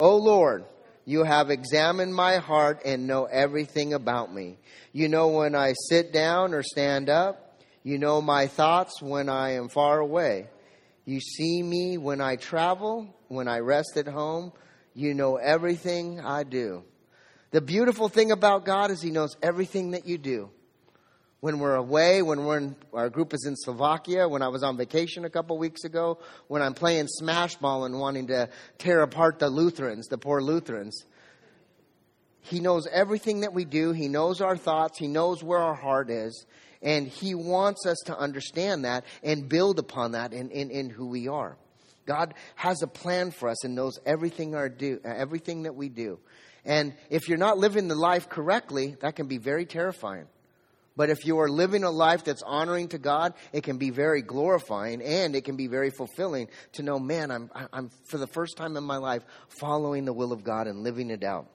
O Lord, you have examined my heart and know everything about me. You know when I sit down or stand up. You know my thoughts when I am far away. You see me when I travel, when I rest at home. You know everything I do. The beautiful thing about God is He knows everything that you do. When we're away, when we're in, our group is in Slovakia, when I was on vacation a couple weeks ago, when I'm playing smash ball and wanting to tear apart the Lutherans, the poor Lutherans, He knows everything that we do. He knows our thoughts. He knows where our heart is. And He wants us to understand that and build upon that in, in, in who we are. God has a plan for us and knows everything, our do, uh, everything that we do. And if you're not living the life correctly, that can be very terrifying. But if you are living a life that's honoring to God, it can be very glorifying and it can be very fulfilling to know, man, I'm, I'm for the first time in my life following the will of God and living it out.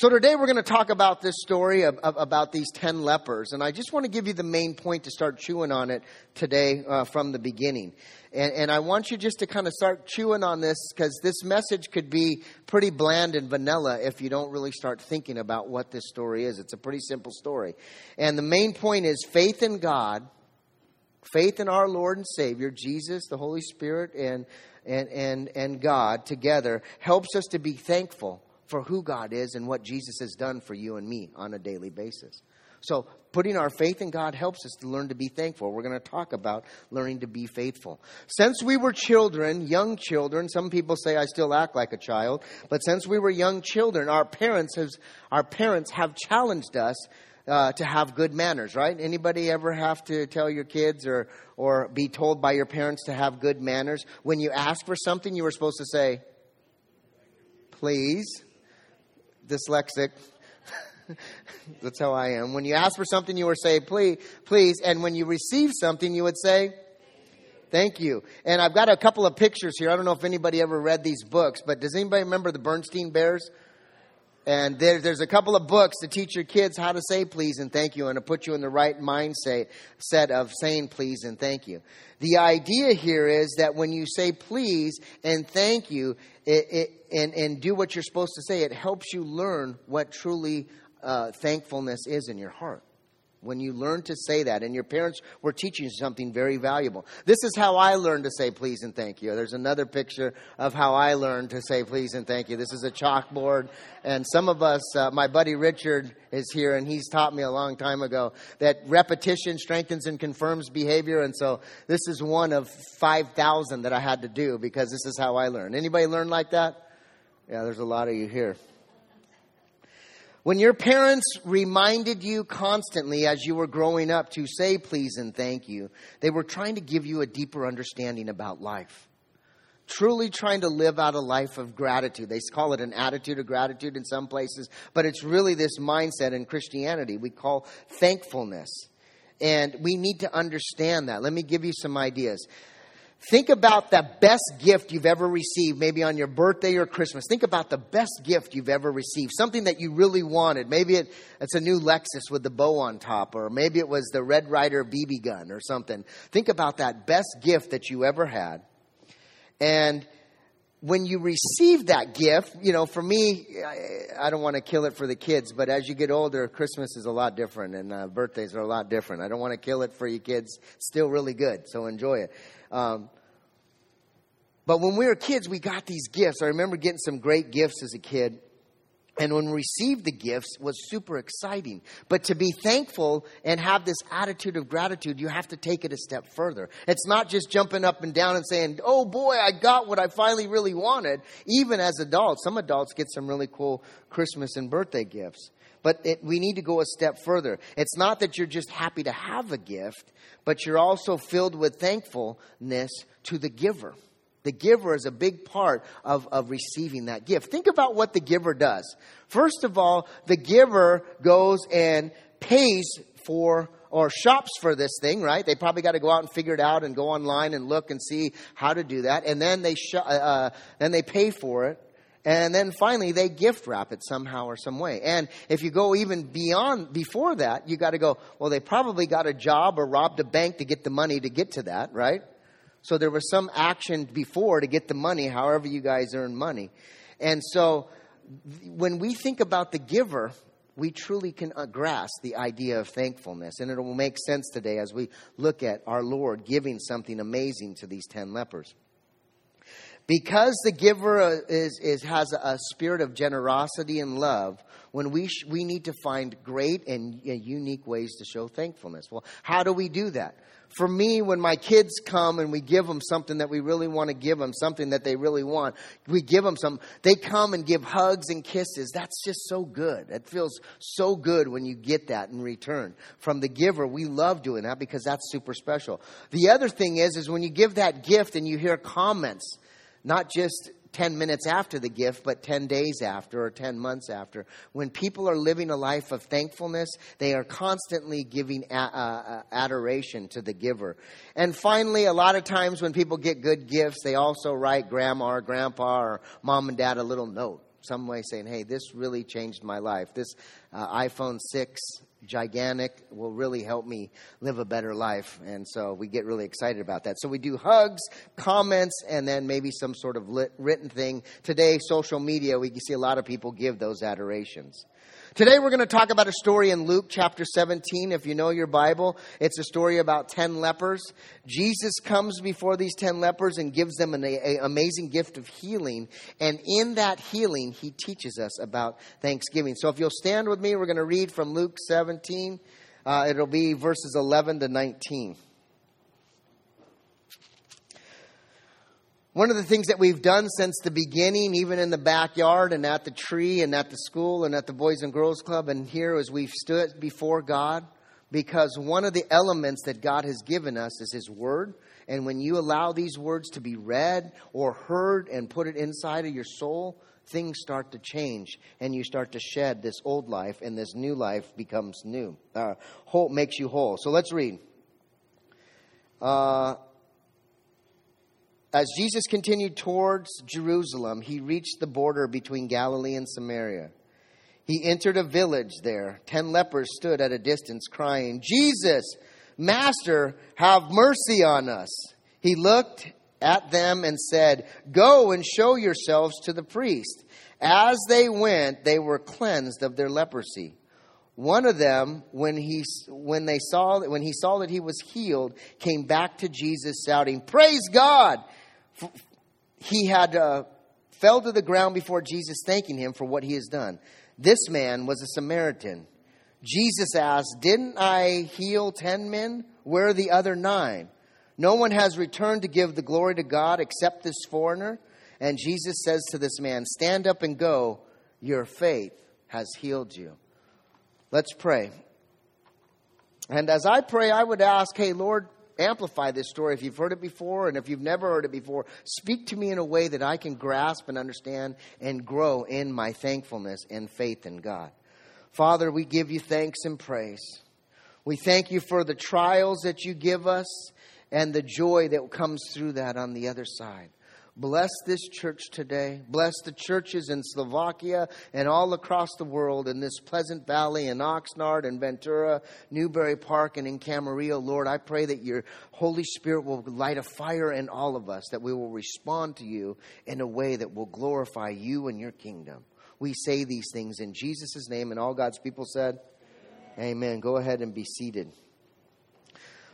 So today we're going to talk about this story of, of, about these 10 lepers. And I just want to give you the main point to start chewing on it today uh, from the beginning. And, and I want you just to kind of start chewing on this because this message could be pretty bland and vanilla if you don't really start thinking about what this story is. It's a pretty simple story. And the main point is faith in God, faith in our Lord and Savior, Jesus, the Holy Spirit, and, and, and, and God together helps us to be thankful for who God is and what Jesus has done for you and me on a daily basis. So, putting our faith in God helps us to learn to be thankful. We're going to talk about learning to be faithful. Since we were children, young children, some people say I still act like a child, but since we were young children, our parents has, our parents have challenged us uh, to have good manners, right? Anybody ever have to tell your kids or or be told by your parents to have good manners? When you ask for something, you were supposed to say, "Please." Dyslexic. That's how I am. When you ask for something, you would say, please, please. And when you receive something, you would say, Thank you. And I've got a couple of pictures here. I don't know if anybody ever read these books, but does anybody remember the Bernstein Bears? And there, there's a couple of books to teach your kids how to say please and thank you and to put you in the right mindset set of saying please and thank you. The idea here is that when you say please and thank you it, it, and, and do what you're supposed to say, it helps you learn what truly uh, thankfulness is in your heart when you learn to say that and your parents were teaching you something very valuable. This is how i learned to say please and thank you. There's another picture of how i learned to say please and thank you. This is a chalkboard and some of us uh, my buddy richard is here and he's taught me a long time ago that repetition strengthens and confirms behavior and so this is one of 5000 that i had to do because this is how i learned. Anybody learn like that? Yeah there's a lot of you here when your parents reminded you constantly as you were growing up to say please and thank you, they were trying to give you a deeper understanding about life. Truly trying to live out a life of gratitude. They call it an attitude of gratitude in some places, but it's really this mindset in Christianity we call thankfulness. And we need to understand that. Let me give you some ideas. Think about the best gift you've ever received, maybe on your birthday or Christmas. Think about the best gift you've ever received, something that you really wanted. Maybe it, it's a new Lexus with the bow on top, or maybe it was the Red Ryder BB gun or something. Think about that best gift that you ever had. And when you receive that gift, you know, for me, I, I don't want to kill it for the kids, but as you get older, Christmas is a lot different and uh, birthdays are a lot different. I don't want to kill it for you kids. Still really good, so enjoy it. Um, but when we were kids, we got these gifts. I remember getting some great gifts as a kid. And when we received the gifts was super exciting. But to be thankful and have this attitude of gratitude, you have to take it a step further. It's not just jumping up and down and saying, oh boy, I got what I finally really wanted. Even as adults, some adults get some really cool Christmas and birthday gifts. But it, we need to go a step further. It's not that you're just happy to have a gift, but you're also filled with thankfulness to the giver. The giver is a big part of, of receiving that gift. Think about what the giver does. First of all, the giver goes and pays for or shops for this thing, right? They probably got to go out and figure it out and go online and look and see how to do that. And then they, sh- uh, uh then they pay for it. And then finally, they gift wrap it somehow or some way. And if you go even beyond, before that, you got to go, well, they probably got a job or robbed a bank to get the money to get to that, right? So there was some action before to get the money, however you guys earn money. And so when we think about the giver, we truly can uh, grasp the idea of thankfulness. And it will make sense today as we look at our Lord giving something amazing to these 10 lepers. Because the giver uh, is, is, has a spirit of generosity and love, when we, sh- we need to find great and unique ways to show thankfulness. Well, how do we do that? For me, when my kids come and we give them something that we really want to give them, something that they really want, we give them some, they come and give hugs and kisses. That's just so good. It feels so good when you get that in return. From the giver, we love doing that because that's super special. The other thing is, is when you give that gift and you hear comments, not just 10 minutes after the gift, but 10 days after or 10 months after. When people are living a life of thankfulness, they are constantly giving a- uh, adoration to the giver. And finally, a lot of times when people get good gifts, they also write grandma or grandpa or mom and dad a little note some way saying, hey, this really changed my life. This uh, iPhone 6 gigantic will really help me live a better life. And so we get really excited about that. So we do hugs, comments, and then maybe some sort of lit, written thing. Today, social media, we see a lot of people give those adorations. Today we're going to talk about a story in Luke chapter 17. If you know your Bible, it's a story about 10 lepers. Jesus comes before these 10 lepers and gives them an a, amazing gift of healing. And in that healing, he teaches us about Thanksgiving. So if you'll stand with me, we're going to read from Luke 17. Uh, it'll be verses 11 to 19. One of the things that we've done since the beginning, even in the backyard and at the tree and at the school and at the Boys and Girls Club and here, is we've stood before God because one of the elements that God has given us is His Word. And when you allow these words to be read or heard and put it inside of your soul, things start to change and you start to shed this old life and this new life becomes new. Uh, whole makes you whole. So let's read. Uh, as Jesus continued towards Jerusalem, he reached the border between Galilee and Samaria. He entered a village there. Ten lepers stood at a distance, crying, Jesus, Master, have mercy on us. He looked at them and said, Go and show yourselves to the priest. As they went, they were cleansed of their leprosy. One of them, when he, when, they saw, when he saw that he was healed, came back to Jesus shouting, Praise God! He had uh, fell to the ground before Jesus, thanking him for what he has done. This man was a Samaritan. Jesus asked, Didn't I heal ten men? Where are the other nine? No one has returned to give the glory to God except this foreigner. And Jesus says to this man, Stand up and go. Your faith has healed you. Let's pray. And as I pray, I would ask, Hey, Lord, amplify this story. If you've heard it before and if you've never heard it before, speak to me in a way that I can grasp and understand and grow in my thankfulness and faith in God. Father, we give you thanks and praise. We thank you for the trials that you give us and the joy that comes through that on the other side. Bless this church today. Bless the churches in Slovakia and all across the world in this Pleasant Valley in Oxnard and Ventura, Newbury Park and in Camarillo. Lord, I pray that your Holy Spirit will light a fire in all of us, that we will respond to you in a way that will glorify you and your kingdom. We say these things in Jesus' name, and all God's people said, Amen. Amen. Go ahead and be seated.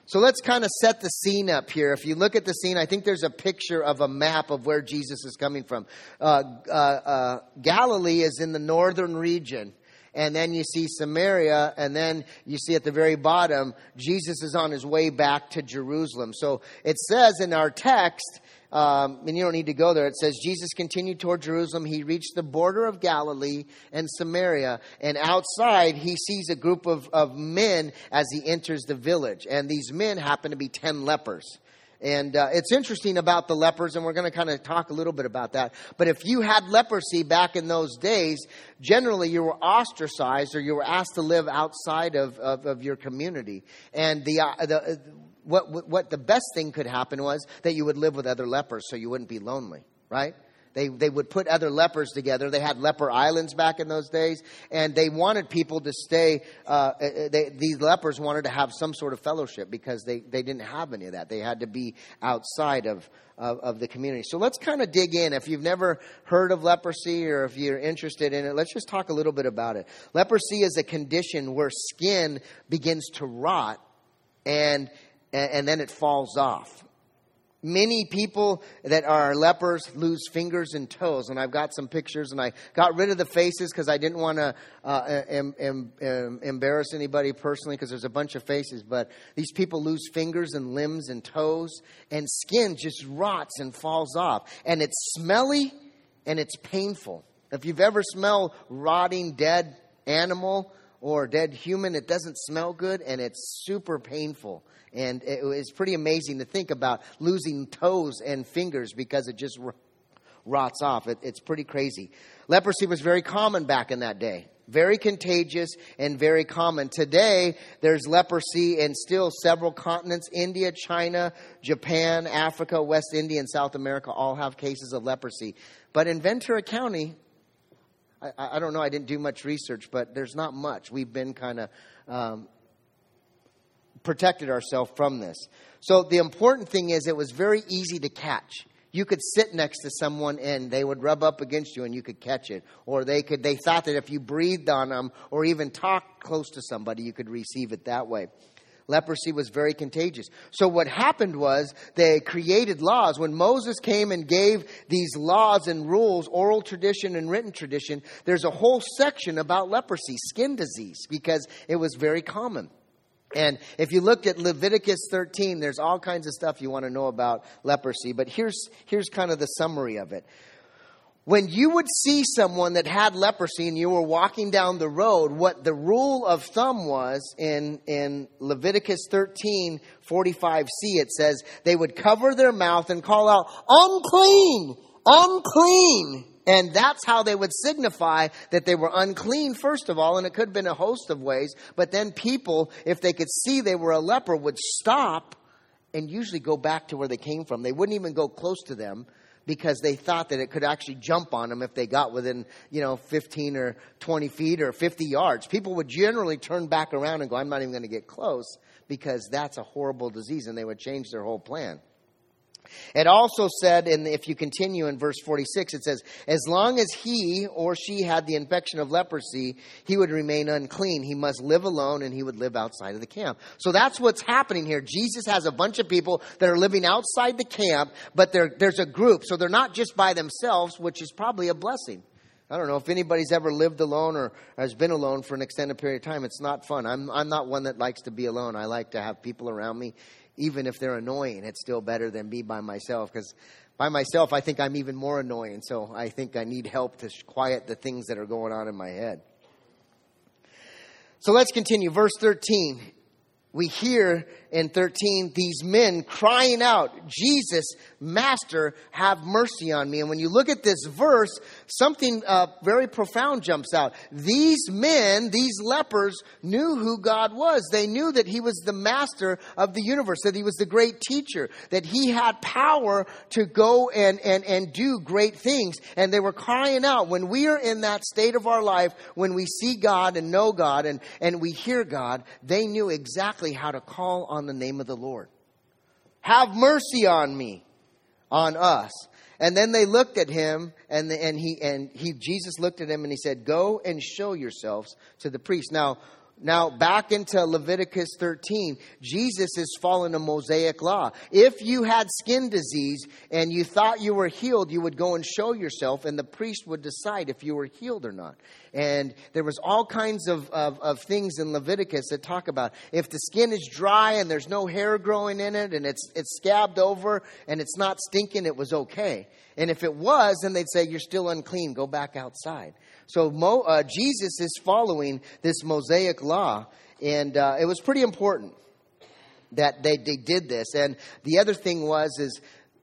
So let's kind of set the scene up here. If you look at the scene, I think there's a picture of a map of where Jesus is coming from. Uh, uh, uh, Galilee is in the northern region. And then you see Samaria, and then you see at the very bottom, Jesus is on his way back to Jerusalem. So it says in our text um, and you don't need to go there. It says Jesus continued toward Jerusalem. He reached the border of Galilee and Samaria, and outside he sees a group of, of men as he enters the village. And these men happen to be ten lepers. And uh, it's interesting about the lepers, and we're going to kind of talk a little bit about that. But if you had leprosy back in those days, generally you were ostracized or you were asked to live outside of, of, of your community. And the, uh, the what, what the best thing could happen was that you would live with other lepers so you wouldn't be lonely, right? They, they would put other lepers together. They had leper islands back in those days, and they wanted people to stay. Uh, uh, they, these lepers wanted to have some sort of fellowship because they, they didn't have any of that. They had to be outside of, of, of the community. So let's kind of dig in. If you've never heard of leprosy or if you're interested in it, let's just talk a little bit about it. Leprosy is a condition where skin begins to rot and, and then it falls off. Many people that are lepers lose fingers and toes, and I've got some pictures, and I got rid of the faces because I didn't want to uh, em, em, em, embarrass anybody personally because there's a bunch of faces. But these people lose fingers and limbs and toes, and skin just rots and falls off, and it's smelly and it's painful. If you've ever smelled rotting dead animal or dead human, it doesn't smell good, and it's super painful. And it was pretty amazing to think about losing toes and fingers because it just rots off. It, it's pretty crazy. Leprosy was very common back in that day. Very contagious and very common. Today, there's leprosy in still several continents. India, China, Japan, Africa, West India, and South America all have cases of leprosy. But in Ventura County, I, I don't know, I didn't do much research, but there's not much. We've been kind of um, protected ourselves from this. So the important thing is it was very easy to catch. You could sit next to someone and they would rub up against you and you could catch it. Or they could they thought that if you breathed on them or even talked close to somebody, you could receive it that way. Leprosy was very contagious. So what happened was they created laws. When Moses came and gave these laws and rules, oral tradition and written tradition, there's a whole section about leprosy, skin disease, because it was very common. And if you looked at Leviticus 13, there's all kinds of stuff you want to know about leprosy. But here's, here's kind of the summary of it. When you would see someone that had leprosy and you were walking down the road, what the rule of thumb was in, in Leviticus 13, 45c, it says they would cover their mouth and call out, unclean, unclean. And that's how they would signify that they were unclean, first of all, and it could have been a host of ways. But then people, if they could see they were a leper, would stop and usually go back to where they came from. They wouldn't even go close to them because they thought that it could actually jump on them if they got within, you know, 15 or 20 feet or 50 yards. People would generally turn back around and go, I'm not even going to get close because that's a horrible disease, and they would change their whole plan. It also said, and if you continue in verse 46, it says, As long as he or she had the infection of leprosy, he would remain unclean. He must live alone and he would live outside of the camp. So that's what's happening here. Jesus has a bunch of people that are living outside the camp, but there's a group. So they're not just by themselves, which is probably a blessing. I don't know if anybody's ever lived alone or has been alone for an extended period of time. It's not fun. I'm, I'm not one that likes to be alone. I like to have people around me even if they're annoying, it's still better than be by myself because by myself, I think I'm even more annoying. So I think I need help to quiet the things that are going on in my head. So let's continue. Verse 13 we hear in 13 these men crying out, Jesus, Master, have mercy on me. And when you look at this verse, something uh, very profound jumps out. These men, these lepers, knew who God was. They knew that He was the master of the universe, that He was the great teacher, that He had power to go and, and, and do great things. And they were crying out. When we are in that state of our life, when we see God and know God and, and we hear God, they knew exactly exactly how to call on the name of the Lord. Have mercy on me, on us. And then they looked at him, and, and he and he Jesus looked at him and he said, "Go and show yourselves to the priest." Now, now, back into Leviticus 13, Jesus is following a Mosaic law. If you had skin disease and you thought you were healed, you would go and show yourself, and the priest would decide if you were healed or not. And there was all kinds of, of, of things in Leviticus that talk about if the skin is dry and there's no hair growing in it and it's, it's scabbed over and it's not stinking, it was okay. And if it was, then they'd say, You're still unclean, go back outside. So Mo, uh, Jesus is following this Mosaic law, and uh, it was pretty important that they, they did this. And the other thing was is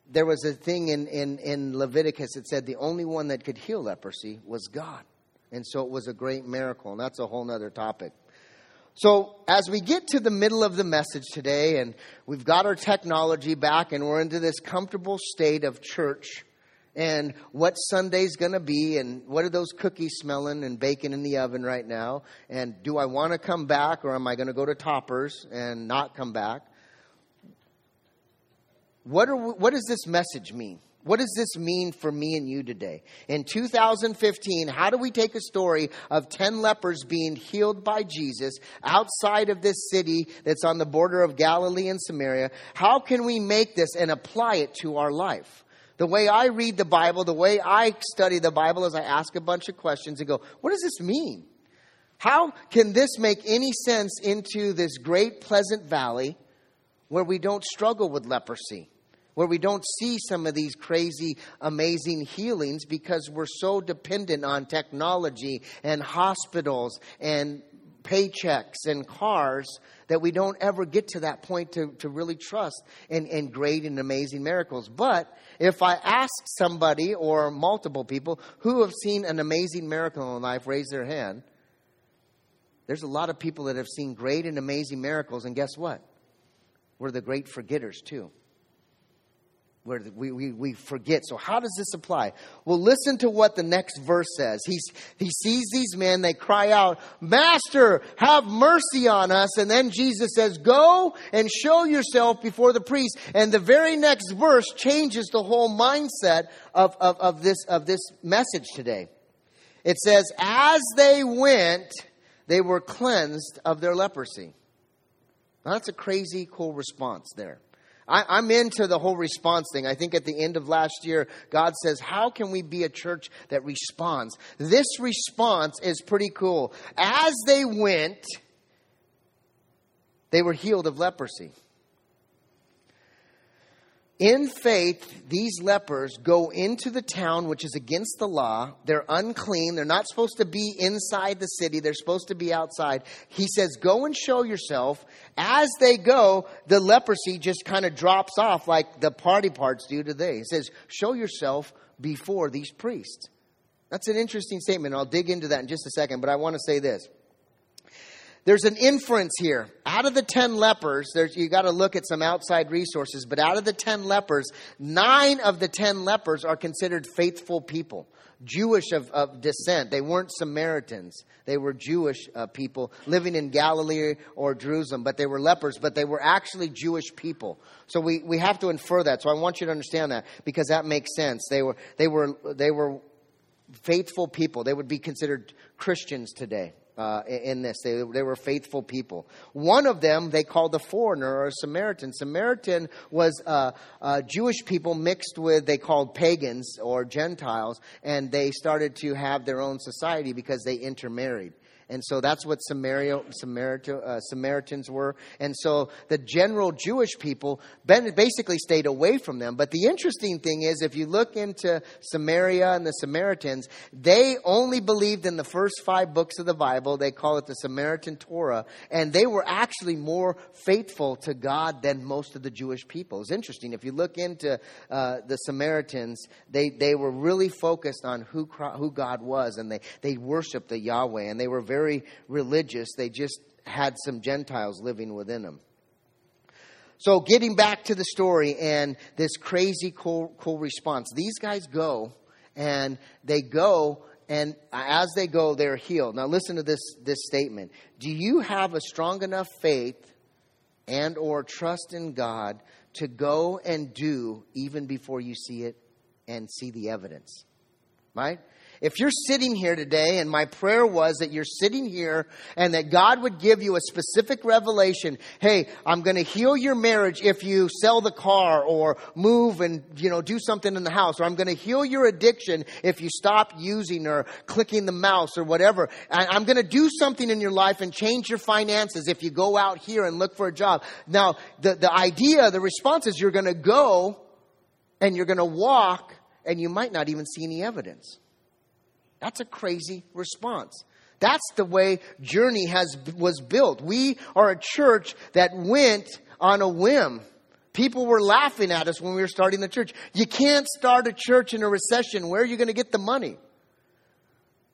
there was a thing in, in, in Leviticus that said the only one that could heal leprosy was God. And so it was a great miracle, and that's a whole other topic. So, as we get to the middle of the message today, and we've got our technology back, and we're into this comfortable state of church and what Sunday's going to be and what are those cookies smelling and baking in the oven right now and do I want to come back or am I going to go to Toppers and not come back? What, are, what does this message mean? What does this mean for me and you today? In 2015, how do we take a story of 10 lepers being healed by Jesus outside of this city that's on the border of Galilee and Samaria? How can we make this and apply it to our life? The way I read the Bible, the way I study the Bible is I ask a bunch of questions and go, what does this mean? How can this make any sense into this great pleasant valley where we don't struggle with leprosy? where we don't see some of these crazy, amazing healings because we're so dependent on technology and hospitals and paychecks and cars that we don't ever get to that point to, to really trust in, in great and amazing miracles. But if I ask somebody or multiple people who have seen an amazing miracle in life raise their hand, there's a lot of people that have seen great and amazing miracles, and guess what? We're the great forgetters too where we, we, we forget. So, how does this apply? Well, listen to what the next verse says. He's, he sees these men, they cry out, Master, have mercy on us. And then Jesus says, Go and show yourself before the priest. And the very next verse changes the whole mindset of, of, of, this, of this message today. It says, As they went, they were cleansed of their leprosy. Now, that's a crazy cool response there. I, am into the whole response thing. I think at the end of last year, God says, How can we be a church that responds? This response is pretty cool. As they went, they were healed of leprosy. In faith, these lepers go into the town, which is against the law. They're unclean. They're not supposed to be inside the city. They're supposed to be outside. He says, Go and show yourself. As they go, the leprosy just kind of drops off like the party parts do today. He says, Show yourself before these priests. That's an interesting statement. I'll dig into that in just a second, but I want to say this. There's an inference here. Out of the 10 lepers, there's, you got to look at some outside resources, but out of the 10 lepers, nine of the 10 lepers are considered faithful people. Jewish of, of descent. They weren't Samaritans. They were Jewish uh, people living in Galilee or Jerusalem, but they were lepers, but they were actually Jewish people. So we, we have to infer that. So I want you to understand that because that makes sense. They were, they were, they were faithful people. They would be considered Christians today uh, in this. They, they were faithful people. One of them they called the foreigner or a Samaritan. Samaritan was uh, uh, Jewish people mixed with they called pagans or Gentiles, and they started to have their own society because they intermarried. And so that's what Samaria, uh, Samaritans were. And so the general Jewish people basically stayed away from them. But the interesting thing is, if you look into Samaria and the Samaritans, they only believed in the first five books of the Bible. They call it the Samaritan Torah. And they were actually more faithful to God than most of the Jewish people. It's interesting. If you look into uh, the Samaritans, they, they were really focused on who, who God was, and they, they worshiped the Yahweh, and they were very religious. They just had some Gentiles living within them. So, getting back to the story and this crazy cool, cool response, these guys go and they go, and as they go, they're healed. Now, listen to this, this statement. Do you have a strong enough faith and or trust in God to go and do even before you see it and see the evidence? Right? If you're sitting here today, and my prayer was that you're sitting here and that God would give you a specific revelation, hey, I'm going to heal your marriage if you sell the car or move and, you know, do something in the house, or I'm going to heal your addiction if you stop using or clicking the mouse or whatever. I'm going to do something in your life and change your finances if you go out here and look for a job. Now, the, the idea, the response is you're going to go and you're going to walk and you might not even see any evidence. That's a crazy response. That's the way Journey has, was built. We are a church that went on a whim. People were laughing at us when we were starting the church. You can't start a church in a recession. Where are you going to get the money?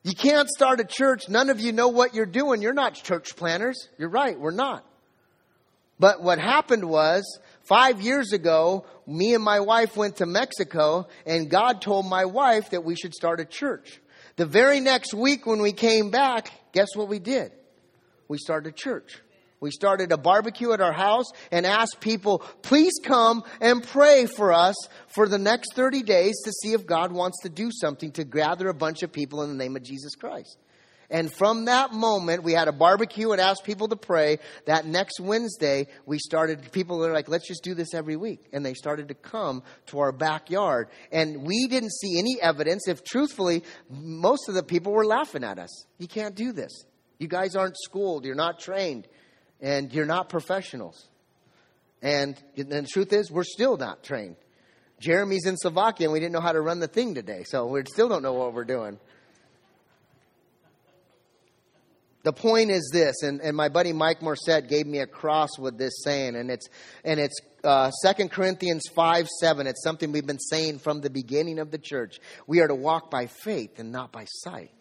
You can't start a church. None of you know what you're doing. You're not church planners. You're right. We're not. But what happened was, five years ago, me and my wife went to Mexico, and God told my wife that we should start a church. The very next week when we came back, guess what we did? We started a church. We started a barbecue at our house and asked people, please come and pray for us for the next 30 days to see if God wants to do something to gather a bunch of people in the name of Jesus Christ. And from that moment, we had a barbecue and asked people to pray. That next Wednesday, we started, people were like, let's just do this every week. And they started to come to our backyard. And we didn't see any evidence. If truthfully, most of the people were laughing at us. You can't do this. You guys aren't schooled. You're not trained. And you're not professionals. And, and the truth is, we're still not trained. Jeremy's in Slovakia and we didn't know how to run the thing today. So we still don't know what we're doing. The point is this, and, and my buddy Mike Morset gave me a cross with this saying, and it's and it's uh, 2 Corinthians 5 7. It's something we've been saying from the beginning of the church. We are to walk by faith and not by sight.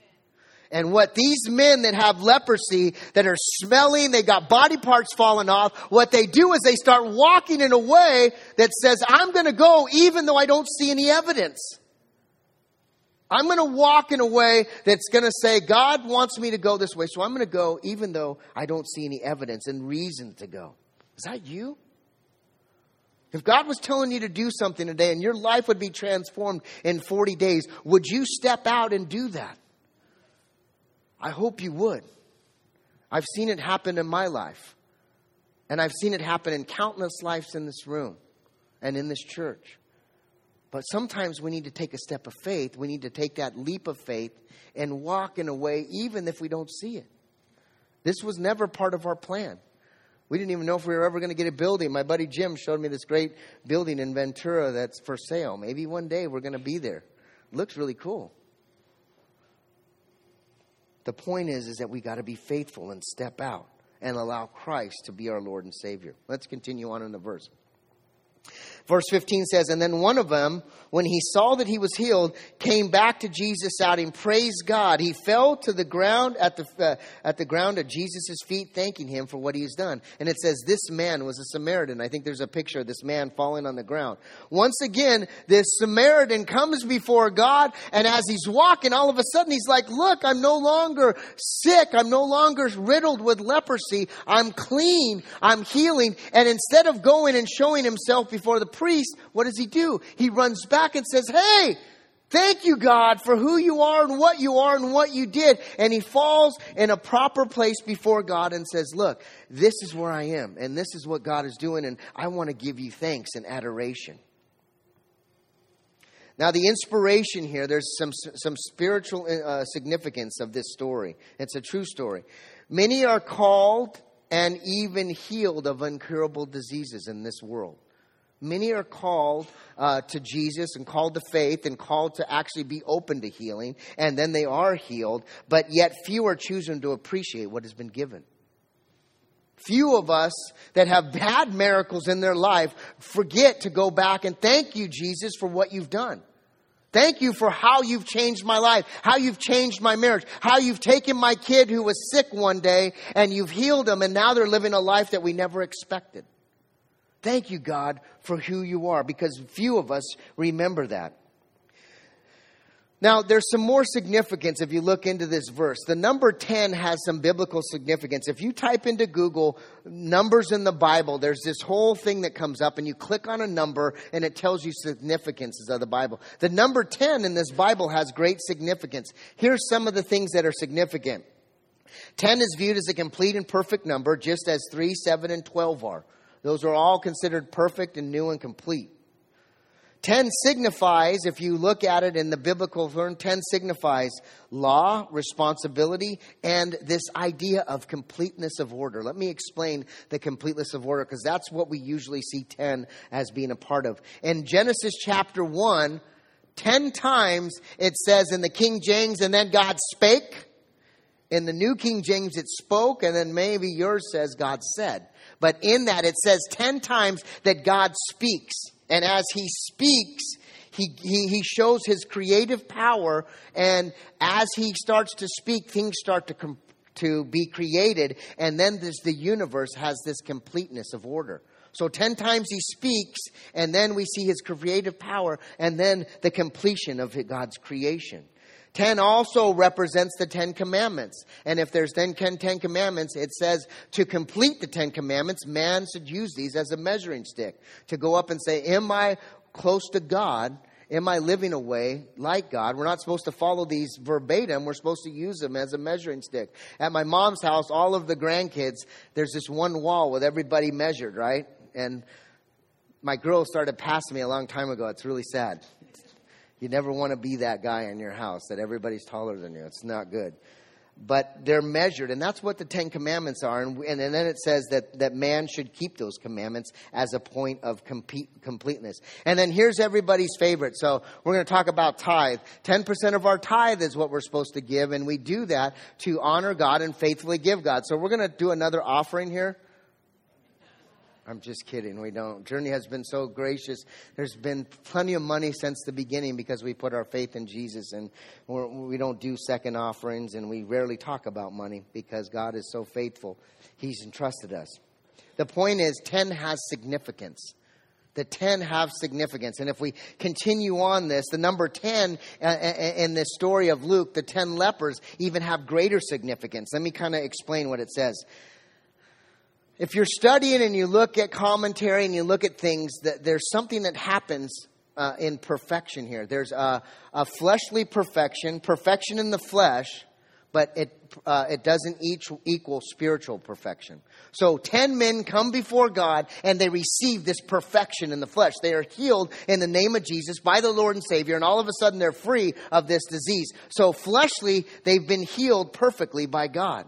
And what these men that have leprosy, that are smelling, they got body parts falling off, what they do is they start walking in a way that says, I'm going to go even though I don't see any evidence. I'm going to walk in a way that's going to say, God wants me to go this way, so I'm going to go even though I don't see any evidence and reason to go. Is that you? If God was telling you to do something today and your life would be transformed in 40 days, would you step out and do that? I hope you would. I've seen it happen in my life. And I've seen it happen in countless lives in this room and in this church. But sometimes we need to take a step of faith. We need to take that leap of faith and walk in a way, even if we don't see it. This was never part of our plan. We didn't even know if we were ever going to get a building. My buddy Jim showed me this great building in Ventura that's for sale. Maybe one day we're going to be there. Looks really cool. The point is, is that we got to be faithful and step out and allow Christ to be our Lord and Savior. Let's continue on in the verse. Verse 15 says, And then one of them, when he saw that he was healed, came back to Jesus shouting, Praise God. He fell to the ground at the, uh, at the ground at Jesus' feet, thanking him for what he has done. And it says, This man was a Samaritan. I think there's a picture of this man falling on the ground. Once again, this Samaritan comes before God, and as he's walking, all of a sudden he's like, Look, I'm no longer sick. I'm no longer riddled with leprosy. I'm clean. I'm healing. And instead of going and showing himself before the priest, what does he do? He runs back and says, Hey, thank you, God, for who you are and what you are and what you did. And he falls in a proper place before God and says, Look, this is where I am, and this is what God is doing, and I want to give you thanks and adoration. Now, the inspiration here, there's some, some spiritual uh, significance of this story. It's a true story. Many are called and even healed of incurable diseases in this world. Many are called uh, to Jesus and called to faith and called to actually be open to healing, and then they are healed, but yet few are choosing to appreciate what has been given. Few of us that have had miracles in their life forget to go back and thank you, Jesus, for what you've done. Thank you for how you've changed my life, how you've changed my marriage, how you've taken my kid who was sick one day and you've healed them, and now they're living a life that we never expected. Thank you, God, for who you are, because few of us remember that. Now, there's some more significance if you look into this verse. The number 10 has some biblical significance. If you type into Google numbers in the Bible, there's this whole thing that comes up, and you click on a number, and it tells you significances of the Bible. The number 10 in this Bible has great significance. Here's some of the things that are significant 10 is viewed as a complete and perfect number, just as 3, 7, and 12 are. Those are all considered perfect and new and complete. 10 signifies, if you look at it in the biblical term, 10 signifies law, responsibility, and this idea of completeness of order. Let me explain the completeness of order because that's what we usually see 10 as being a part of. In Genesis chapter 1, 10 times it says in the King James, and then God spake. In the New King James, it spoke, and then maybe yours says God said. But in that, it says 10 times that God speaks. And as he speaks, he, he, he shows his creative power. And as he starts to speak, things start to, com- to be created. And then this, the universe has this completeness of order. So 10 times he speaks, and then we see his creative power, and then the completion of God's creation. 10 also represents the 10 commandments. And if there's then 10, 10 commandments, it says to complete the 10 commandments, man should use these as a measuring stick. To go up and say, Am I close to God? Am I living a way like God? We're not supposed to follow these verbatim. We're supposed to use them as a measuring stick. At my mom's house, all of the grandkids, there's this one wall with everybody measured, right? And my girl started passing me a long time ago. It's really sad. You never want to be that guy in your house that everybody's taller than you. It's not good. But they're measured, and that's what the Ten Commandments are. And, and, and then it says that, that man should keep those commandments as a point of compete, completeness. And then here's everybody's favorite. So we're going to talk about tithe. 10% of our tithe is what we're supposed to give, and we do that to honor God and faithfully give God. So we're going to do another offering here. I'm just kidding. We don't. Journey has been so gracious. There's been plenty of money since the beginning because we put our faith in Jesus, and we're, we do not do second offerings, and we rarely talk about money because God is so faithful. He's entrusted us. The point is, 10 has significance. The 10 have significance. And if we continue on this, the number 10 uh, uh, uh, in this story of Luke, the 10 lepers, even have greater significance. Let me kind of explain what it says if you're studying and you look at commentary and you look at things, that there's something that happens uh, in perfection here. There's a, a, fleshly perfection, perfection in the flesh, but it uh, it doesn't each equal spiritual perfection. So ten men come before God and they receive this perfection in the flesh. They are healed in the name of Jesus by the Lord and Savior, and all of a sudden they're free of this disease. So fleshly, they've been healed perfectly by God.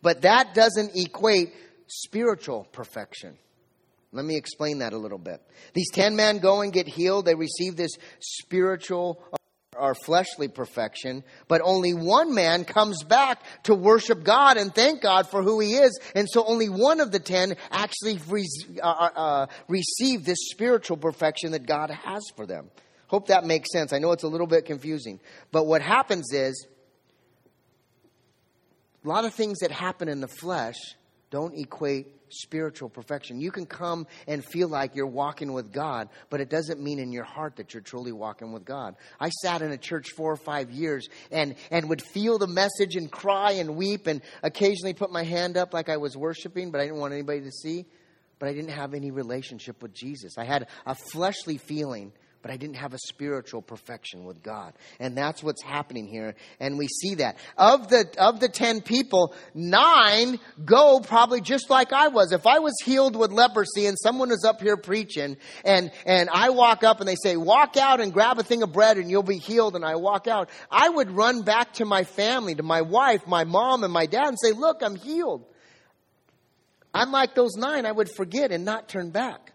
But that doesn't equate spiritual perfection. Let me explain that a little bit. These 10 men go and get healed. They receive this spiritual or fleshly perfection, but only one man comes back to worship God and thank God for who he is. And so only one of the 10 actually re- uh, uh, uh, receive this spiritual perfection that God has for them. Hope that makes sense. I know it's a little bit confusing, but what happens is a lot of things that happen in the flesh don't equate spiritual perfection. You can come and feel like you're walking with God, but it doesn't mean in your heart that you're truly walking with God. I sat in a church four or five years and, and would feel the message and cry and weep and occasionally put my hand up like I was worshiping, but I didn't want anybody to see. But I didn't have any relationship with Jesus. I had a fleshly feeling but I didn't have a spiritual perfection with God. And that's what's happening here. And we see that. Of the, of the 10 people, nine go probably just like I was. If I was healed with leprosy and someone is up here preaching and, and I walk up and they say, walk out and grab a thing of bread and you'll be healed. And I walk out, I would run back to my family, to my wife, my mom and my dad and say, look, I'm healed. I'm like those nine. I would forget and not turn back.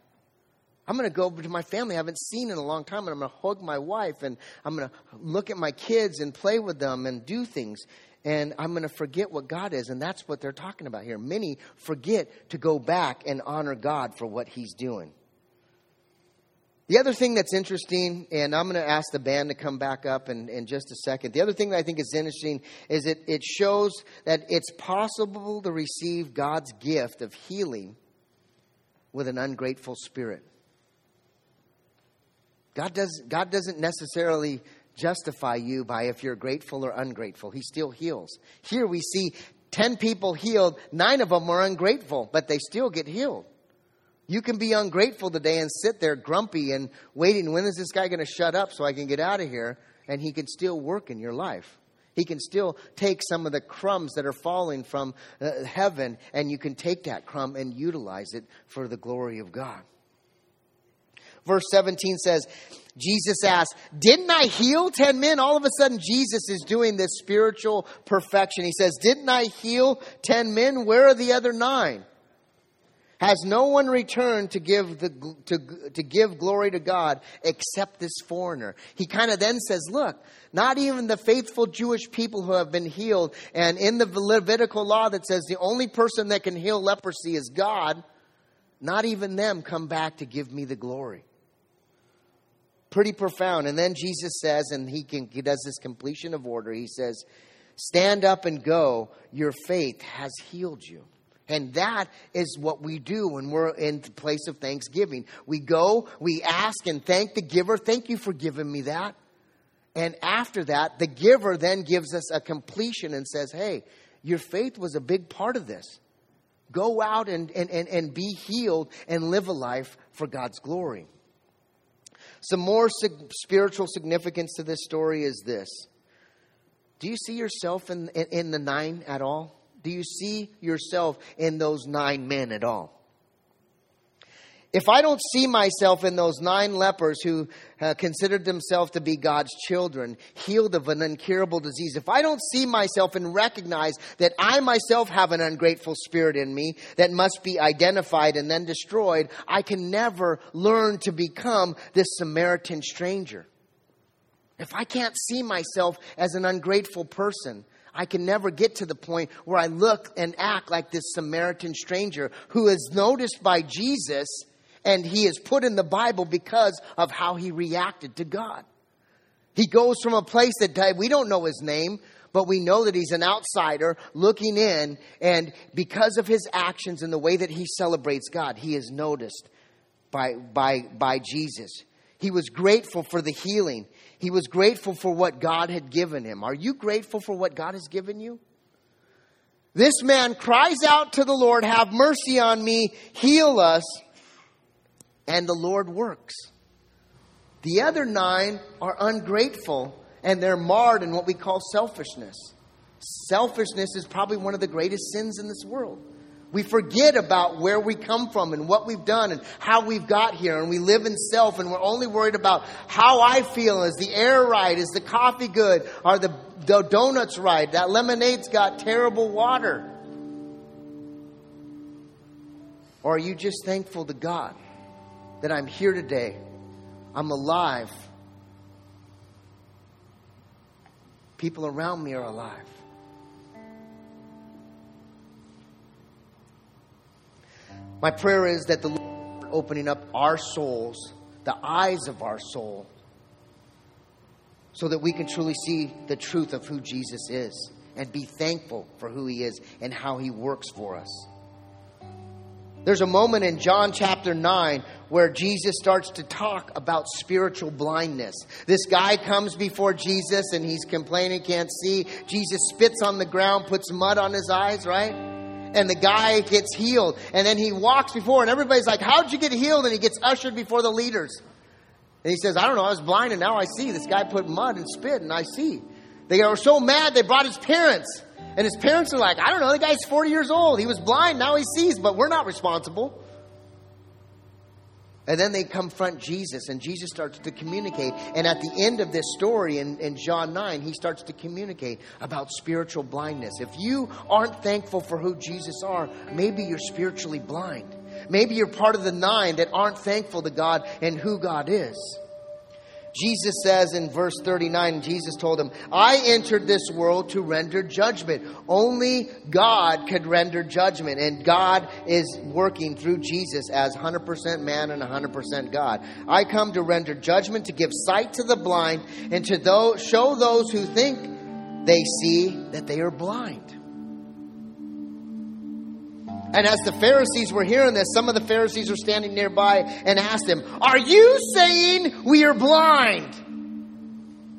I'm going to go over to my family I haven't seen in a long time, and I'm going to hug my wife, and I'm going to look at my kids and play with them and do things. And I'm going to forget what God is. And that's what they're talking about here. Many forget to go back and honor God for what He's doing. The other thing that's interesting, and I'm going to ask the band to come back up in, in just a second. The other thing that I think is interesting is it, it shows that it's possible to receive God's gift of healing with an ungrateful spirit. God, does, God doesn't necessarily justify you by if you're grateful or ungrateful. He still heals. Here we see 10 people healed, nine of them are ungrateful, but they still get healed. You can be ungrateful today and sit there grumpy and waiting, when is this guy going to shut up so I can get out of here? And he can still work in your life. He can still take some of the crumbs that are falling from uh, heaven, and you can take that crumb and utilize it for the glory of God. Verse 17 says, Jesus asked, Didn't I heal 10 men? All of a sudden, Jesus is doing this spiritual perfection. He says, Didn't I heal 10 men? Where are the other nine? Has no one returned to give, the, to, to give glory to God except this foreigner? He kind of then says, Look, not even the faithful Jewish people who have been healed, and in the Levitical law that says the only person that can heal leprosy is God, not even them come back to give me the glory pretty profound. And then Jesus says, and he, can, he does this completion of order. He says, Stand up and go. Your faith has healed you. And that is what we do when we're in the place of thanksgiving. We go, we ask and thank the giver. Thank you for giving me that. And after that, the giver then gives us a completion and says, Hey, your faith was a big part of this. Go out and, and, and, and be healed and live a life for God's glory. Some more sig- spiritual significance to this story is this Do you see yourself in, in, in the nine at all? Do you see yourself in those nine men at all? If I don't see myself in those nine lepers who uh, considered themselves to be God's children, healed of an incurable disease, if I don't see myself and recognize that I myself have an ungrateful spirit in me that must be identified and then destroyed, I can never learn to become this Samaritan stranger. If I can't see myself as an ungrateful person, I can never get to the point where I look and act like this Samaritan stranger who is noticed by Jesus and he is put in the Bible because of how he reacted to God. He goes from a place that we don't know his name, but we know that he's an outsider looking in, and because of his actions and the way that he celebrates God, he is noticed by, by, by Jesus. He was grateful for the healing. He was grateful for what God had given him. Are you grateful for what God has given you? This man cries out to the Lord, Have mercy on me, heal us and the Lord works. The other nine are ungrateful and they're marred in what we call selfishness. Selfishness is probably one of the greatest sins in this world. We forget about where we come from and what we've done and how we've got here, and we live in self, and we're only worried about how I feel. Is the air right? Is the coffee good? Are the, the donuts right? That lemonade's got terrible water. Or are you just thankful to God that I'm here today. I'm alive. People around me are alive. My prayer is that the Lord opening up our souls, the eyes of our soul, so that we can truly see the truth of who Jesus is and be thankful for who he is and how he works for us. There's a moment in John chapter 9 where Jesus starts to talk about spiritual blindness. This guy comes before Jesus and he's complaining, can't see. Jesus spits on the ground, puts mud on his eyes, right? And the guy gets healed. And then he walks before, and everybody's like, How'd you get healed? And he gets ushered before the leaders. And he says, I don't know, I was blind and now I see. This guy put mud and spit and I see. They are so mad they brought his parents. And his parents are like, I don't know, the guy's 40 years old. He was blind, now he sees, but we're not responsible. And then they confront Jesus, and Jesus starts to communicate. And at the end of this story in, in John 9, he starts to communicate about spiritual blindness. If you aren't thankful for who Jesus are, maybe you're spiritually blind. Maybe you're part of the nine that aren't thankful to God and who God is. Jesus says in verse 39, Jesus told him, I entered this world to render judgment. Only God could render judgment, and God is working through Jesus as 100% man and 100% God. I come to render judgment, to give sight to the blind, and to those, show those who think they see that they are blind. And as the Pharisees were hearing this, some of the Pharisees were standing nearby and asked him, Are you saying we are blind?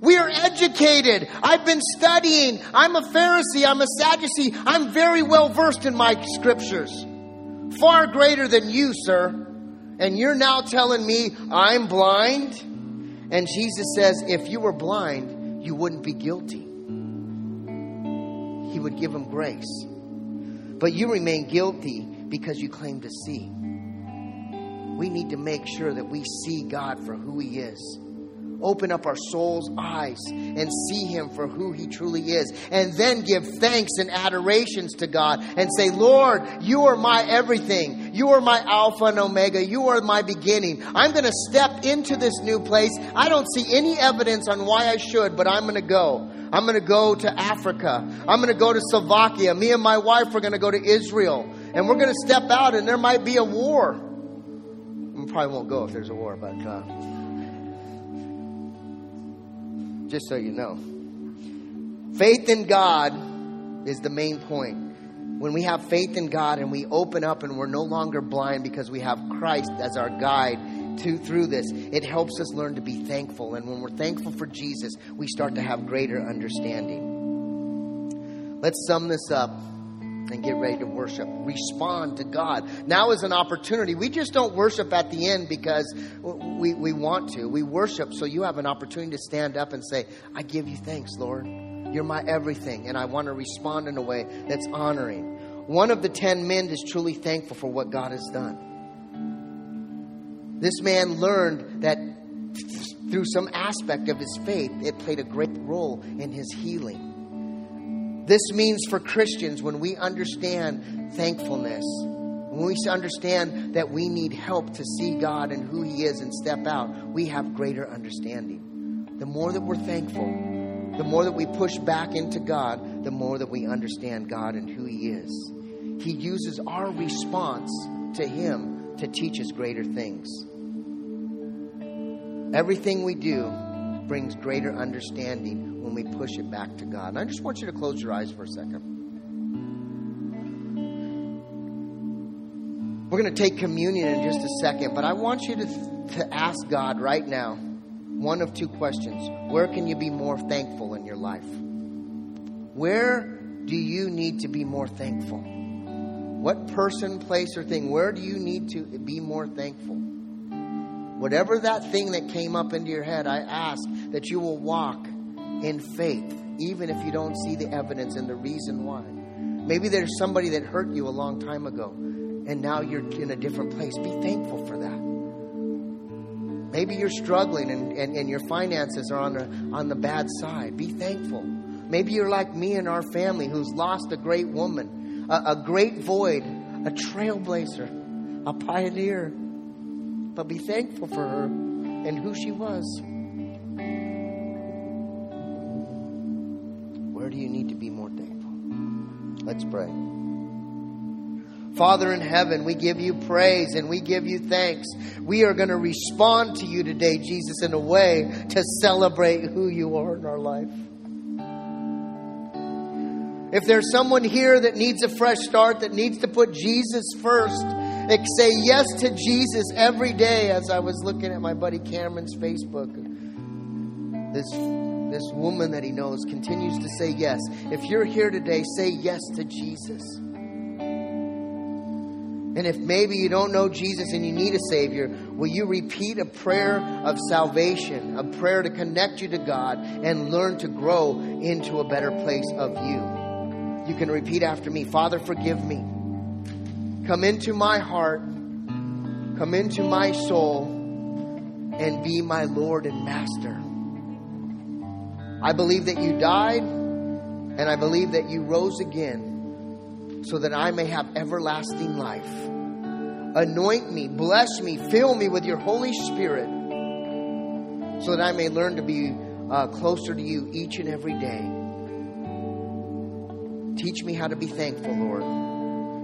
We are educated. I've been studying. I'm a Pharisee. I'm a Sadducee. I'm very well versed in my scriptures. Far greater than you, sir. And you're now telling me I'm blind? And Jesus says, if you were blind, you wouldn't be guilty. He would give him grace. But you remain guilty because you claim to see. We need to make sure that we see God for who He is. Open up our soul's eyes and see Him for who He truly is. And then give thanks and adorations to God and say, Lord, you are my everything. You are my Alpha and Omega. You are my beginning. I'm going to step into this new place. I don't see any evidence on why I should, but I'm going to go. I'm going to go to Africa. I'm going to go to Slovakia. Me and my wife are going to go to Israel. And we're going to step out, and there might be a war. We probably won't go if there's a war, but uh, just so you know. Faith in God is the main point. When we have faith in God and we open up and we're no longer blind because we have Christ as our guide to, through this, it helps us learn to be thankful. And when we're thankful for Jesus, we start to have greater understanding. Let's sum this up and get ready to worship. Respond to God. Now is an opportunity. We just don't worship at the end because we, we want to. We worship so you have an opportunity to stand up and say, I give you thanks, Lord. You're my everything. And I want to respond in a way that's honoring. One of the ten men is truly thankful for what God has done. This man learned that through some aspect of his faith, it played a great role in his healing. This means for Christians when we understand thankfulness, when we understand that we need help to see God and who He is and step out, we have greater understanding. The more that we're thankful, the more that we push back into God, the more that we understand God and who He is. He uses our response to Him to teach us greater things. Everything we do brings greater understanding when we push it back to God. And I just want you to close your eyes for a second. We're going to take communion in just a second, but I want you to, to ask God right now one of two questions. Where can you be more thankful in your life? Where do you need to be more thankful? What person, place, or thing, where do you need to be more thankful? Whatever that thing that came up into your head, I ask that you will walk in faith, even if you don't see the evidence and the reason why. Maybe there's somebody that hurt you a long time ago, and now you're in a different place. Be thankful for that. Maybe you're struggling and, and, and your finances are on the, on the bad side. Be thankful. Maybe you're like me and our family who's lost a great woman, a, a great void, a trailblazer, a pioneer. But be thankful for her and who she was. Where do you need to be more thankful? Let's pray. Father in heaven, we give you praise and we give you thanks. We are going to respond to you today, Jesus, in a way to celebrate who you are in our life. If there's someone here that needs a fresh start, that needs to put Jesus first, say yes to Jesus every day. As I was looking at my buddy Cameron's Facebook, this this woman that he knows continues to say yes. If you're here today, say yes to Jesus. And if maybe you don't know Jesus and you need a Savior, will you repeat a prayer of salvation, a prayer to connect you to God and learn to grow into a better place of you? You can repeat after me Father, forgive me. Come into my heart, come into my soul, and be my Lord and Master. I believe that you died, and I believe that you rose again so that I may have everlasting life. Anoint me, bless me, fill me with your Holy Spirit so that I may learn to be uh, closer to you each and every day. Teach me how to be thankful, Lord.